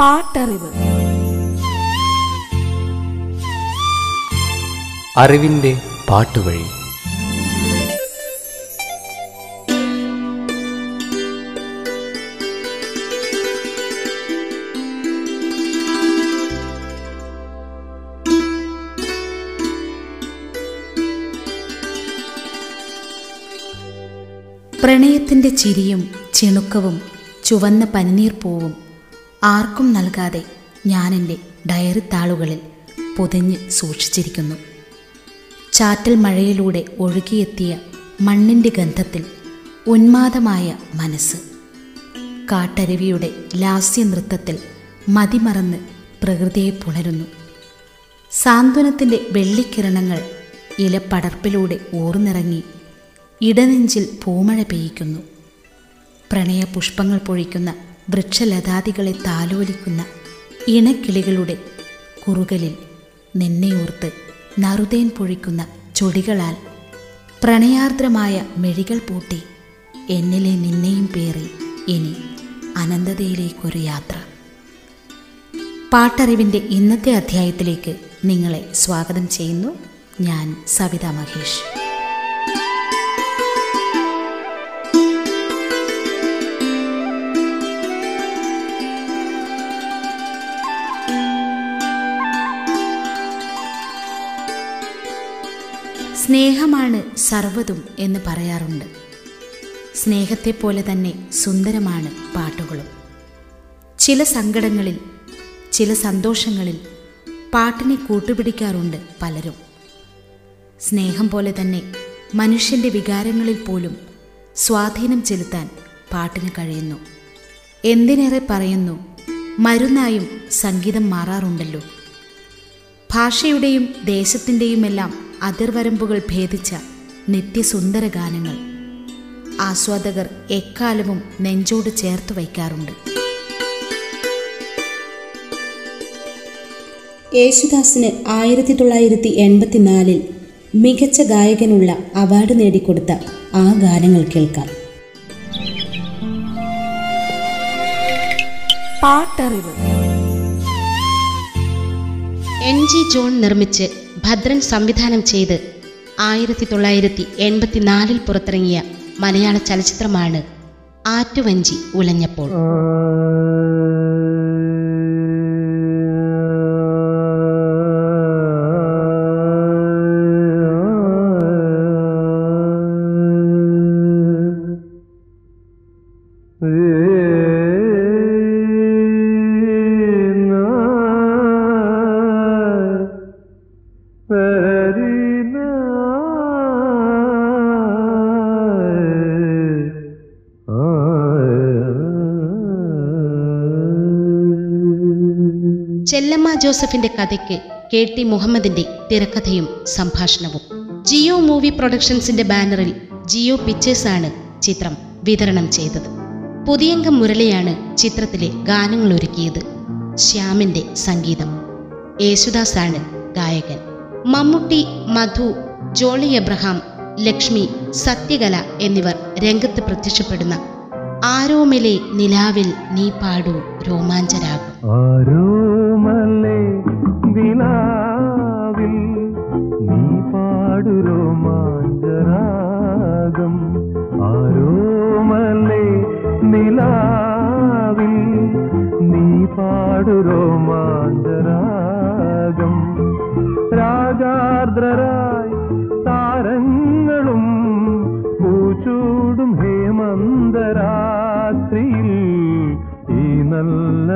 പാട്ടറിവ്. അറിവിന്റെ പാട്ടുവഴി. പ്രണയത്തിന്റെ ചിരിയും ചിണുക്കവും ചുവന്ന പനിനീർ പൂവും ആർക്കും നൽകാതെ ഞാൻ എന്റെ ഡയറി താളുകളിൽ പൊതിഞ്ഞ് സൂക്ഷിച്ചിരിക്കുന്നു. ചാറ്റൽ മഴയിലൂടെ ഒഴുകിയെത്തിയ മണ്ണിന്റെ ഗന്ധത്തിൽ ഉന്മാദമായ മനസ്സ്. കാട്ടരുവിയുടെ ലാസ്യനൃത്തത്തിൽ മതിമറന്ന് പ്രകൃതിയെ പുണരുന്നു. സാന്ത്വനത്തിന്റെ വെള്ളിക്കിരണങ്ങൾ ഇലപ്പടർപ്പിലൂടെ ഊർന്നിറങ്ങി ഇടനെഞ്ചിൽ പൂമഴ പെയ്യിക്കുന്നു. പ്രണയപുഷ്പങ്ങൾ പൊഴിക്കുന്ന വൃക്ഷലതാദികളെ താലോലിക്കുന്ന ഇണക്കിളികളുടെ കുറുകലിൽ നിന്നെയോർത്ത് നറുതേൻ പൊഴിക്കുന്ന ചൊടികളാൽ പ്രണയാർദ്രമായ മെഴികൾ പൂട്ടി എന്നിലെ നിന്നെയും പേറി ഇനി അനന്തതയിലേക്കൊരു യാത്ര. പാട്ടറിവിന്റെ ഇന്നത്തെ അധ്യായത്തിലേക്ക് നിങ്ങളെ സ്വാഗതം ചെയ്യുന്നു. ഞാൻ സവിത മഹേഷ്. സ്നേഹമാണ് സർവതും എന്ന് പറയാറുണ്ട്. സ്നേഹത്തെ പോലെ തന്നെ സുന്ദരമാണ് പാട്ടുകളും. ചില സങ്കടങ്ങളിൽ ചില സന്തോഷങ്ങളിൽ പാട്ടിനെ കൂട്ടുപിടിക്കാറുണ്ട് പലരും. സ്നേഹം പോലെ തന്നെ മനുഷ്യന്റെ വികാരങ്ങളിൽ പോലും സ്വാധീനം ചെലുത്താൻ പാട്ടിന് കഴിയുന്നു. എന്തിനേറെ പറയുന്നു മരുന്നായും സംഗീതം മാറാറുണ്ടല്ലോ. ഭാഷയുടെയും ദേശത്തിന്റെയുമെല്ലാം അതിർവരമ്പുകൾ ഭേദിച്ച നിത്യസുന്ദര ഗാനങ്ങൾ ആസ്വാദകർ എക്കാലവും നെഞ്ചോട് ചേർത്ത് വയ്ക്കാറുണ്ട്. യേശുദാസിന് ആയിരത്തി തൊള്ളായിരത്തി എൺപത്തിനാലിൽ മികച്ച ഗായകനുള്ള അവാർഡ് നേടിക്കൊടുത്ത ആ ഗാനങ്ങൾ കേൾക്കാം. പാട്ടറിവ്. എൻ ജി ജോൺ നിർമ്മിച്ച് ഭദ്രൻ സംവിധാനം ചെയ്ത് ആയിരത്തി തൊള്ളായിരത്തി എൺപത്തിനാലിൽ പുറത്തിറങ്ങിയ മലയാള ചലച്ചിത്രമാണ് ആറ്റുവഞ്ചി ഉലഞ്ഞപ്പോൾ. ജോസഫിന്റെ കഥയ്ക്ക് കെ ടി മുഹമ്മദിന്റെ തിരക്കഥയും സംഭാഷണവും. ജിയോ മൂവി പ്രൊഡക്ഷൻസിന്റെ ബാനറിൽ ജിയോ പിക്ചേഴ്സ് ആണ് ചിത്രം വിതരണം ചെയ്തത്. പുതിയംഗം മുരളിയാണ് ചിത്രത്തിലെ ഗാനങ്ങൾ ഒരുക്കിയത്. ശ്യാമിന്റെ സംഗീതം. യേശുദാസാണ് ഗായകൻ. മമ്മൂട്ടി മധു ജോളി എബ്രഹാം ലക്ഷ്മി സത്യകല എന്നിവർ രംഗത്ത് പ്രത്യക്ഷപ്പെടുന്ന ആരോമിലെ നിലാവിൽ നീ പാടൂ രോമാഞ്ചരാകും. ആരോമല്ലേ നിലാവിൽ നീ പാടുരോ മാഞ്ചരാഗം? ആരോ ആരോമല്ലേ നിലാവിൽ നീ പാടുരോ മാഞ്ചരാഗം? രാഗാർദ്രരായി താരങ്ങളും പൂച്ചൂടും ഹേമന്തരാത്രിയിൽ ഈ നല്ല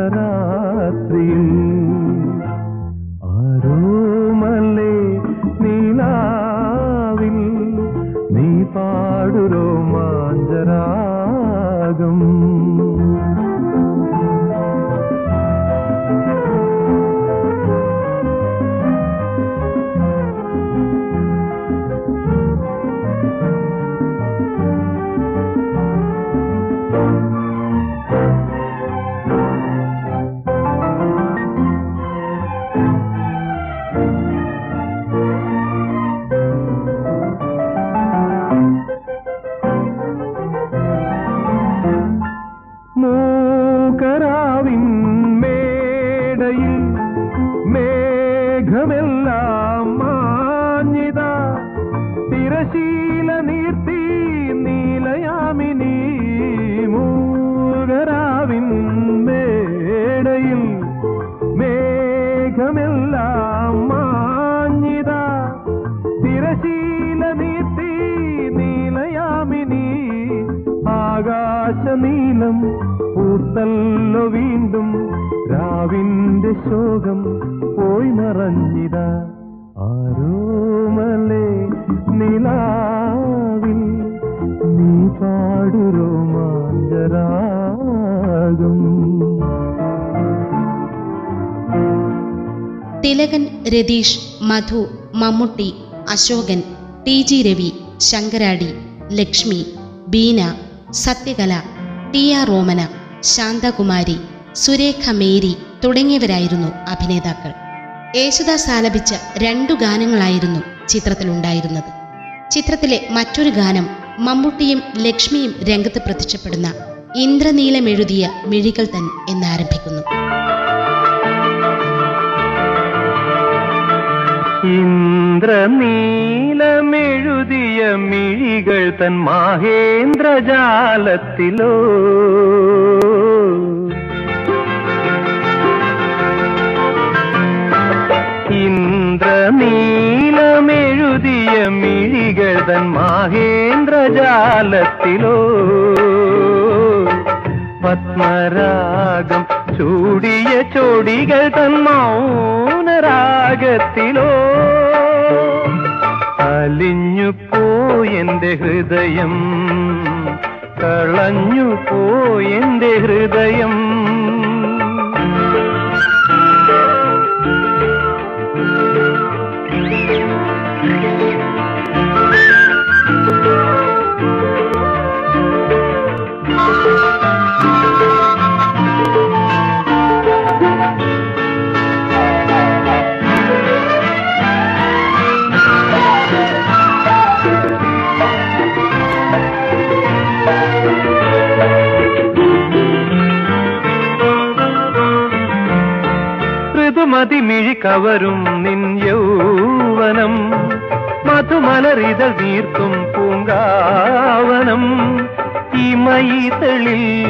ആകാശനീലം പൂത്തല്ലോ വീണ്ടും രാവിന്റെ ശോകം പോയി മറഞ്ഞിതാ ആരോമലേ നിലാവിൽ നീ പാടുരോ മാഞ്ചരാഗം Thilakan Ratheesh Madhu Mammootty Ashokan T G Ravi Sankaradi Lakshmi Beena Sathyakala T R Romana Santhakumari Surekha Mary തുടങ്ങിയവരായിരുന്നു അഭിനേതാക്കൾ. യേശുദാസ് ആലപിച്ച രണ്ടു ഗാനങ്ങളായിരുന്നു ചിത്രത്തിലുണ്ടായിരുന്നത്. ചിത്രത്തിലെ മറ്റൊരു ഗാനം മമ്മൂട്ടിയും ലക്ഷ്മിയും രംഗത്ത് പ്രത്യക്ഷപ്പെടുന്ന ഇന്ദ്രനീലമെഴുതിയ മിഴികൾ തൻ എന്നാരംഭിക്കുന്നു. ഇന്ദ്രനീലമെഴുതിയ മിഴികൾ തൻ മാഹേന്ദ്രജാലത്തിലോ. ഇന്ദ്രനീലമെഴുതിയ മിഴികൾ തൻ മാഹേന്ദ്രജാലത്തിലോ. പത്മരാഗം ചൂടിയ ചോടികൾ തൻ മൗനരാഗത്തിലോ. പോയെന്റെ ഹൃദയം കളഞ്ഞു പോയെന്റെ ഹൃദയം. കവരും നിൻ യൗവനം. മധുമലറിതൾ നീർക്കും പൂങ്കാവനം. ഈ മൈതളിൽ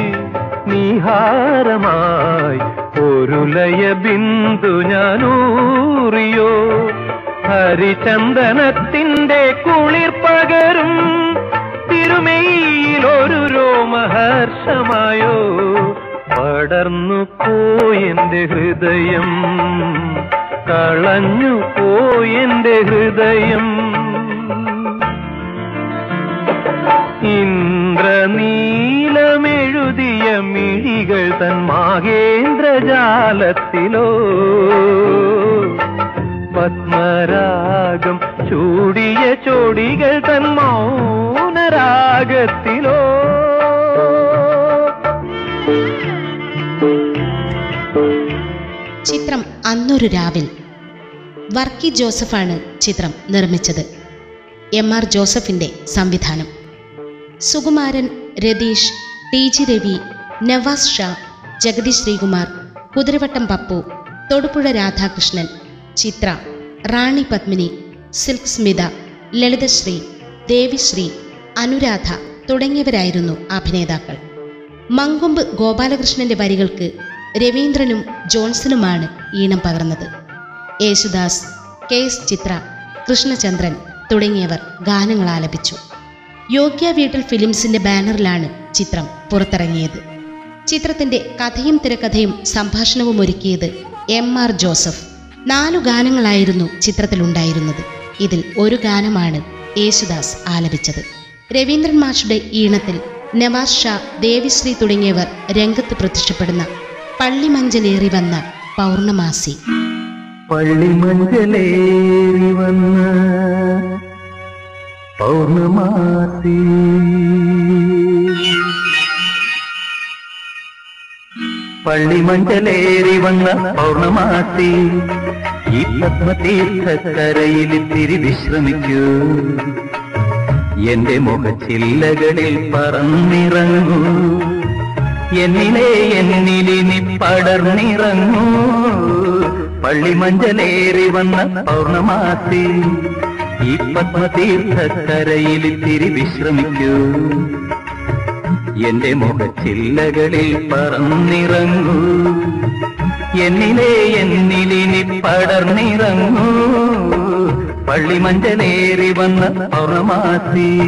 നീഹാരമായി ഒരു ലയ ബിന്ദു ഞാനൂറിയോ. ഹരിചന്ദനത്തിന്റെ കുളിർ പകരും തിരുമേയിൽ ഒരു രോമഹർഷമായോ. പടർന്നു പോയെന്റെ ഹൃദയം കളഞ്ഞു പോയെന്റെ ഹൃദയം. ഇന്ദ്രനീലമെഴുതിയ മിഴികൾ തൻ മാഹേന്ദ്രജാലത്തിലോ. പത്മരാഗം ചൂടിയ ചോടികൾ തൻ മൗനരാഗത്തിലോ. ചിത്രം അന്നൊരു രാവിൽ വർക്കി ജോസഫാണ് ചിത്രം നിർമ്മിച്ചത്. എം ആർ ജോസഫിന്റെ സംവിധാനം. Sukumaran Ratheesh T G Ravi Navas Shah Jagadish Sreekumar Kuthiravattam Pappu Thodupuzha Radhakrishnan Chithra Rani Padmini silk Smitha Lalithasree Devisree Anuradha തുടങ്ങിയവരായിരുന്നു അഭിനേതാക്കൾ. മങ്കൊമ്പ് ഗോപാലകൃഷ്ണന്റെ വരികൾക്ക് രവീന്ദ്രനും ജോൺസണുമാണ് ഈണം പകർന്നത്. യേശുദാസ് കെ എസ് ചിത്ര കൃഷ്ണചന്ദ്രൻ തുടങ്ങിയവർ ഗാനങ്ങൾ ആലപിച്ചു. യോഗ്യ വീട്ടിൽ ഫിലിംസിന്റെ ബാനറിലാണ് ചിത്രം പുറത്തിറങ്ങിയത്. ചിത്രത്തിന്റെ കഥയും തിരക്കഥയും സംഭാഷണവും ഒരുക്കിയത് എം ആർ ജോസഫ്. നാലു ഗാനങ്ങളായിരുന്നു ചിത്രത്തിലുണ്ടായിരുന്നത്. ഇതിൽ ഒരു ഗാനമാണ് യേശുദാസ് ആലപിച്ചത്. രവീന്ദ്രൻ മാഷുടെ ഈണത്തിൽ നവാസ് ഷാ ദേവിശ്രീ തുടങ്ങിയവർ രംഗത്ത് പ്രത്യക്ഷപ്പെടുന്ന പള്ളിമഞ്ചലേറി വന്ന പൗർണമാസി. പള്ളിമഞ്ചലേറി വന്ന പൗർണമാസി. പള്ളിമഞ്ചലേറി വന്ന പൗർണമാസി ഈ പത്മതീർത്ഥക്കരയിൽ തിരി വിശ്രമിക്കൂ. എന്റെ മുഖച്ചില്ലകളിൽ പറന്നിറങ്ങൂ. എന്നിലെ എന്നിലിനി പടർന്നിറങ്ങൂ. പള്ളിമഞ്ചലേറി വന്ന പൗർണമാസി ഈ പത്മതീർത്ഥക്കരയിൽ തിരി വിശ്രമിക്കൂ. എന്റെ മുഖച്ചില്ലകളിൽ പറന്നിറങ്ങൂ. എന്നിലെ എന്നിലിനി പടർന്നിറങ്ങൂ. പള്ളിമഞ്ചലേറി വന്ന പൗർണമാസി.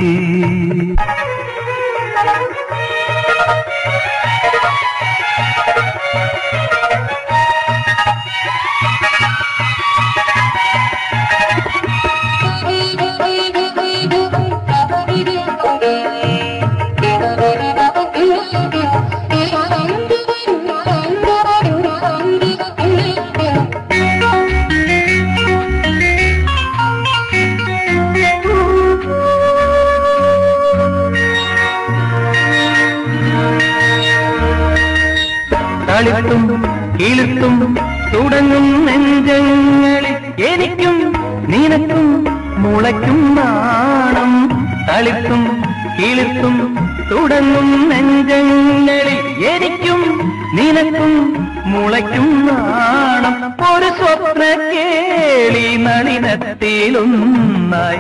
കളിത്തും കീഴ്ത്തും തുടങ്ങും നെഞ്ചങ്ങളിൽ. എനിക്കും നിനക്കും മുളയ്ക്കും നാണം. ഒരു സ്വപ്ന കേളി നളിനത്തിലൊന്നായി.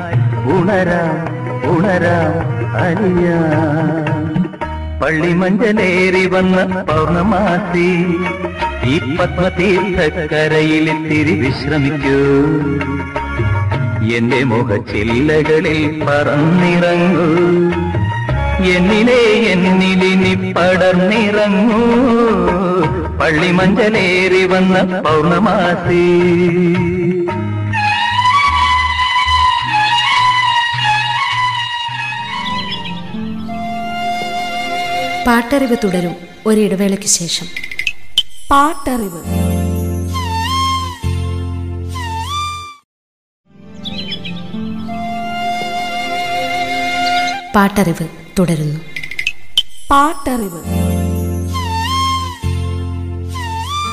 ഉണരാം ഉണരാം അലിയാ. പള്ളിമഞ്ചലേറി വന്ന പൗർണമാസി. ഈ പത്മതീർത്ഥക്കരയിൽ തിരി വിശ്രമിക്കൂ. എന്റെ മുഖച്ചില്ലകളിൽ പറന്നിറങ്ങൂ. എന്നിലെ എന്നിലിനി പടർന്നിറങ്ങൂ. പള്ളിമഞ്ചലേറി വന്ന പൗർണമാസി. പാട്ടറിവ് തുടരും ഒരിടവേളയ്ക്ക് ശേഷം. പാട്ടറിവ്. പാട്ടറിവ് തുടരുന്നു. പാട്ടറിവ്.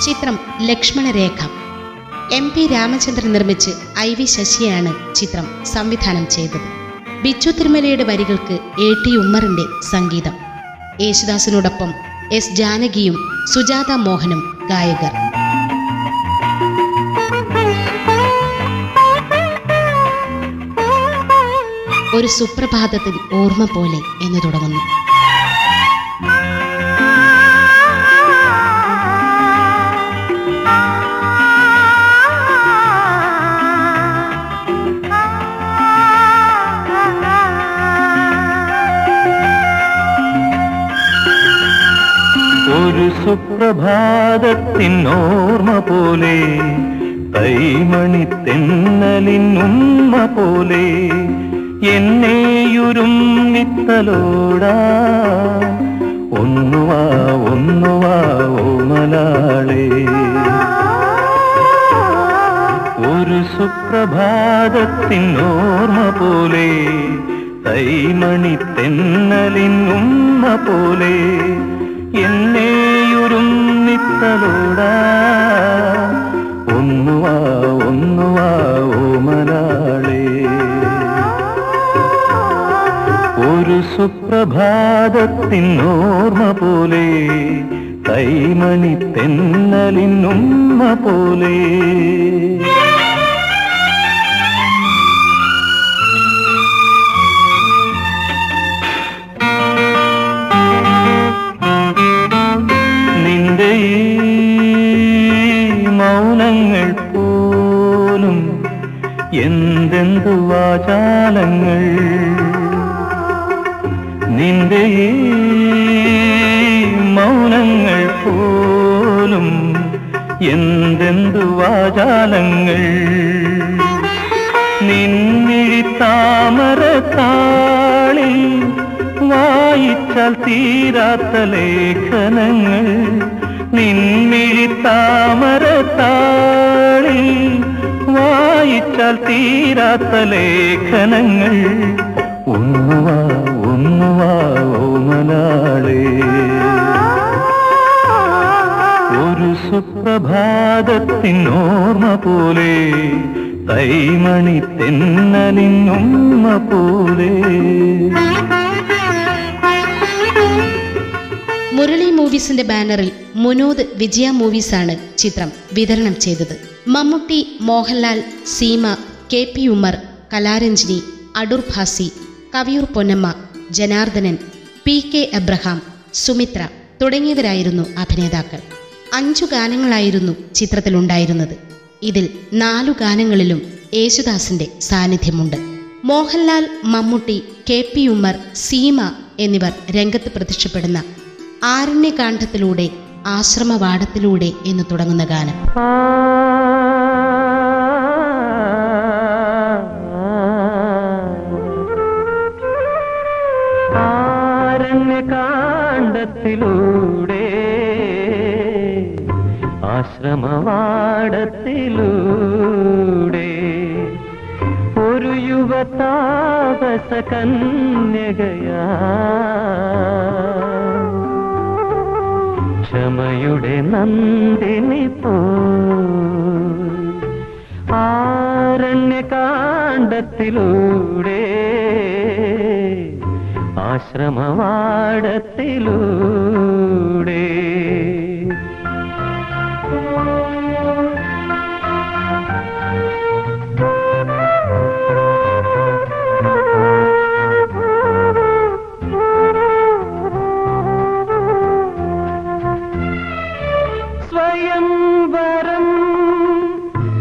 ചിത്രം ലക്ഷ്മണരേഖ എം പി രാമചന്ദ്രൻ നിർമ്മിച്ച് ഐ വി ശശിയാണ് ചിത്രം സംവിധാനം ചെയ്തത്. ബിച്ചു തിരുമലയുടെ വരികൾക്ക് എ ടി ഉമ്മറിന്റെ സംഗീതം. യേശുദാസിനോടൊപ്പം എസ് ജാനകിയും സുജാത മോഹനും ഗായകർ. ഒരു സുപ്രഭാതത്തിൽ ഓർമ്മ പോലെ എന്ന് തുടങ്ങുന്നു. ഒരു സുപ്രഭാതത്തിൻ ഓർമ്മ പോലെ കൈമണി തെന്നലിനുമ്മ പോലെ എന്നെയുരും നിത്തലോട. ഒന്നുവാ ഒന്നുവാ ഓമലാളേ ഒരു സുപ്രഭാതത്തിനോർമ്മ പോലെ പോലെ തെന്നലിൻ ഉമ്മ പോലെ എന്നെയുരും നിത്തലോട. ഒന്നുവാ ഒന്നുവാ ഓമലാളേ ഒരു സുപ്രഭാതത്തിനോർമ്മ പോലെ കൈമണി തെന്നലിനുമ്മ പോലെ. നിന്റെ മൗനങ്ങൾ പോലും എന്തെന്തു വാചാലങ്ങൾ നിന്റെ മൗനങ്ങൾ പോലും എന്തെന്തു വാചാലങ്ങൾ? നിന്നിഴി താമര താളി വായിച്ചാൽ തീരാത്ത ലേഖനങ്ങൾ. നിന്നിഴി താമര താളി വായിച്ചാൽ തീരാത്ത ലേഖനങ്ങൾ. ഒന്നുവാ ഒരു സുപ്രഭാതത്തിൻ ഓർമ്മ പോലെ കൈമണി തെന്നലിനുമ്മ പോലെ. മുരളി മൂവീസിന്റെ ബാനറിൽ മുനോദ് വിജയ മൂവീസാണ് ചിത്രം വിതരണം ചെയ്തത്. Mammootty Mohanlal Seema K P Umar Kalaranjini Adoor Bhasi Kaviyoor Ponnamma Janardanan P K Abraham Sumithra തുടങ്ങിയവരായിരുന്നു അഭിനേതാക്കൾ. അഞ്ചു ഗാനങ്ങളായിരുന്നു ചിത്രത്തിലുണ്ടായിരുന്നത്. ഇതിൽ നാലു ഗാനങ്ങളിലും യേശുദാസിന്റെ സാന്നിധ്യമുണ്ട്. മോഹൻലാൽ മമ്മൂട്ടി കെ പി ഉമ്മർ സീമ എന്നിവർ രംഗത്ത് പ്രത്യക്ഷപ്പെടുന്ന ആരണ്യകാന്ഡത്തിലൂടെ ആശ്രമവാടത്തിലൂടെ എന്ന് തുടങ്ങുന്ന ഗാനം. ആരണ്യകാണ്ഡത്തിലൂടെ ആശ്രമവാടത്തിലൂടെ. ഒരു യുവതാപസ കന്യകയാ. ക്ഷമയുടെ നന്ദിനി പോ ആരണ്യകാണ്ഡത്തിലൂടെ ആശ്രമവാടത്തിലൂടെ. സ്വയംവരം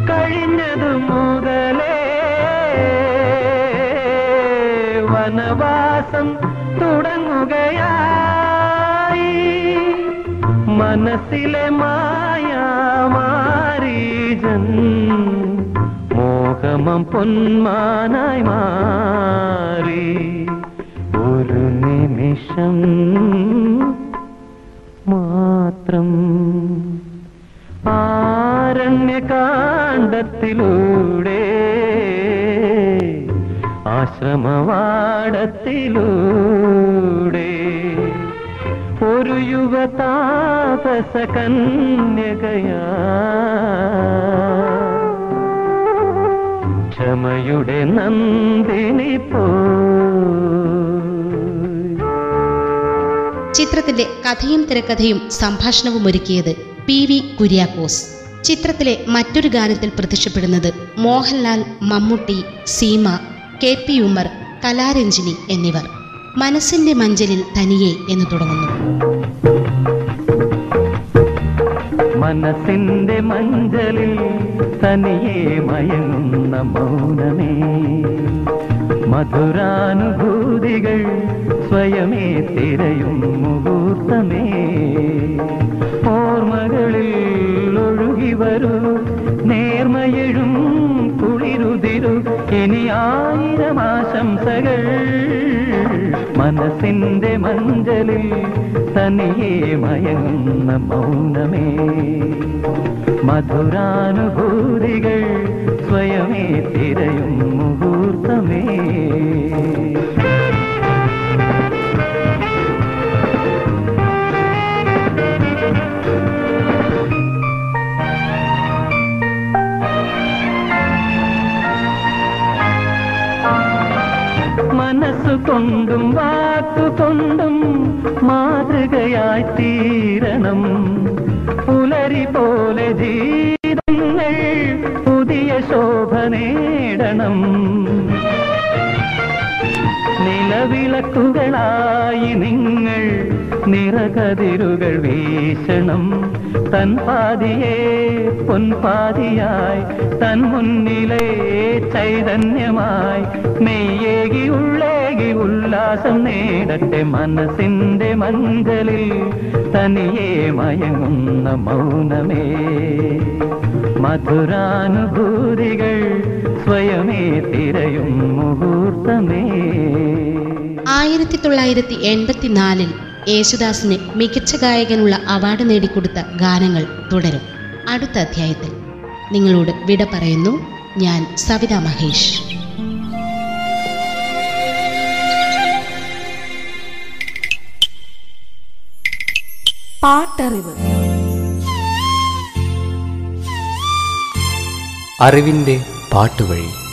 കഴിഞ്ഞതു മുതലേ വനവാസം തുടങ്ങുകയായി. മനസ്സിലെ മായാമാരീജൻ മോഹമം പൊന്മാനായി മാറി. ഒരു നിമിഷം മാത്രം ആരണ്യകാണ്ഡത്തിലൂടെ ആശ്രമവാടത്തിലൂടെ ഒരു യുവതാപസ കന്യകയാ ക്ഷമയുടെ നന്ദിനി പോ ചിത്രത്തിന്റെ കഥയും തിരക്കഥയും സംഭാഷണവും ഒരുക്കിയത് പി വി കുര്യാക്കോസ്. ചിത്രത്തിലെ മറ്റൊരു ഗാനത്തിൽ പ്രത്യക്ഷപ്പെടുന്നത് മോഹൻലാൽ മമ്മൂട്ടി സീമ കെ പി ഉമ്മർ കലാരഞ്ജിനി എന്നിവർ. മനസ്സിന്റെ മഞ്ചലിൽ തനിയെ എന്ന് തുടങ്ങുന്നു. മനസ്സിന്റെ മഞ്ചലിൽ തനിയെ മയങ്ങുന്ന മൗനമേ. മധുരാനുഭൂതികൾ സ്വയമേ തിരയും മുഹൂർത്തമേ. ഓർമ്മകളിൽ ഒഴുകി വരൂ നേർമയഴും ഇനി ആയിരം ആശംസകൾ. മനസ്സിന്റെ മഞ്ചലിൽ തനിയെ മയങ്ങുന്ന മൗനമേ. മധുരാനുഭൂതികൾ സ്വയമേ തിരയും മുഹൂർത്തമേ. മനസ്സുകൊണ്ടും വാക്കുകൊണ്ടും മാതൃകയായി തീരണം. പുലരി പോലെ ജീവിതങ്ങൾ പുതിയ ശോഭ നേടണം. നിലവിളക്കുകളായി നിങ്ങൾ നിറകതിരുകൾ വീശണം. തൻ പാതിയെ പൊൻപാതിയായി തൻ മുന്നിലെ ചൈതന്യമായി. മെയ്യേകി ഉള്ളേകി ഉല്ലാസം നേടട്ടെ മനസ്സിന്റെ മഞ്ചലിൽ തനിയെ മയങ്ങുന്ന മൗനമേ. മധുരാനുഭൂതികൾ സ്വയമേ തിരയും മുഹൂർത്തമേ. ആയിരത്തി തൊള്ളായിരത്തി എൺപത്തിനാലിൽ യേശുദാസിന് മികച്ച ഗായകനുള്ള അവാർഡ് നേടിക്കൊടുത്ത ഗാനങ്ങൾ തുടരും. അടുത്ത അധ്യായത്തിൽ നിങ്ങളോട് വിട പറയുന്നു. ഞാൻ സവിത മഹേഷ്. പാട്ടറിവ്. അറിവിന്റെ പാട്ടുവഴി.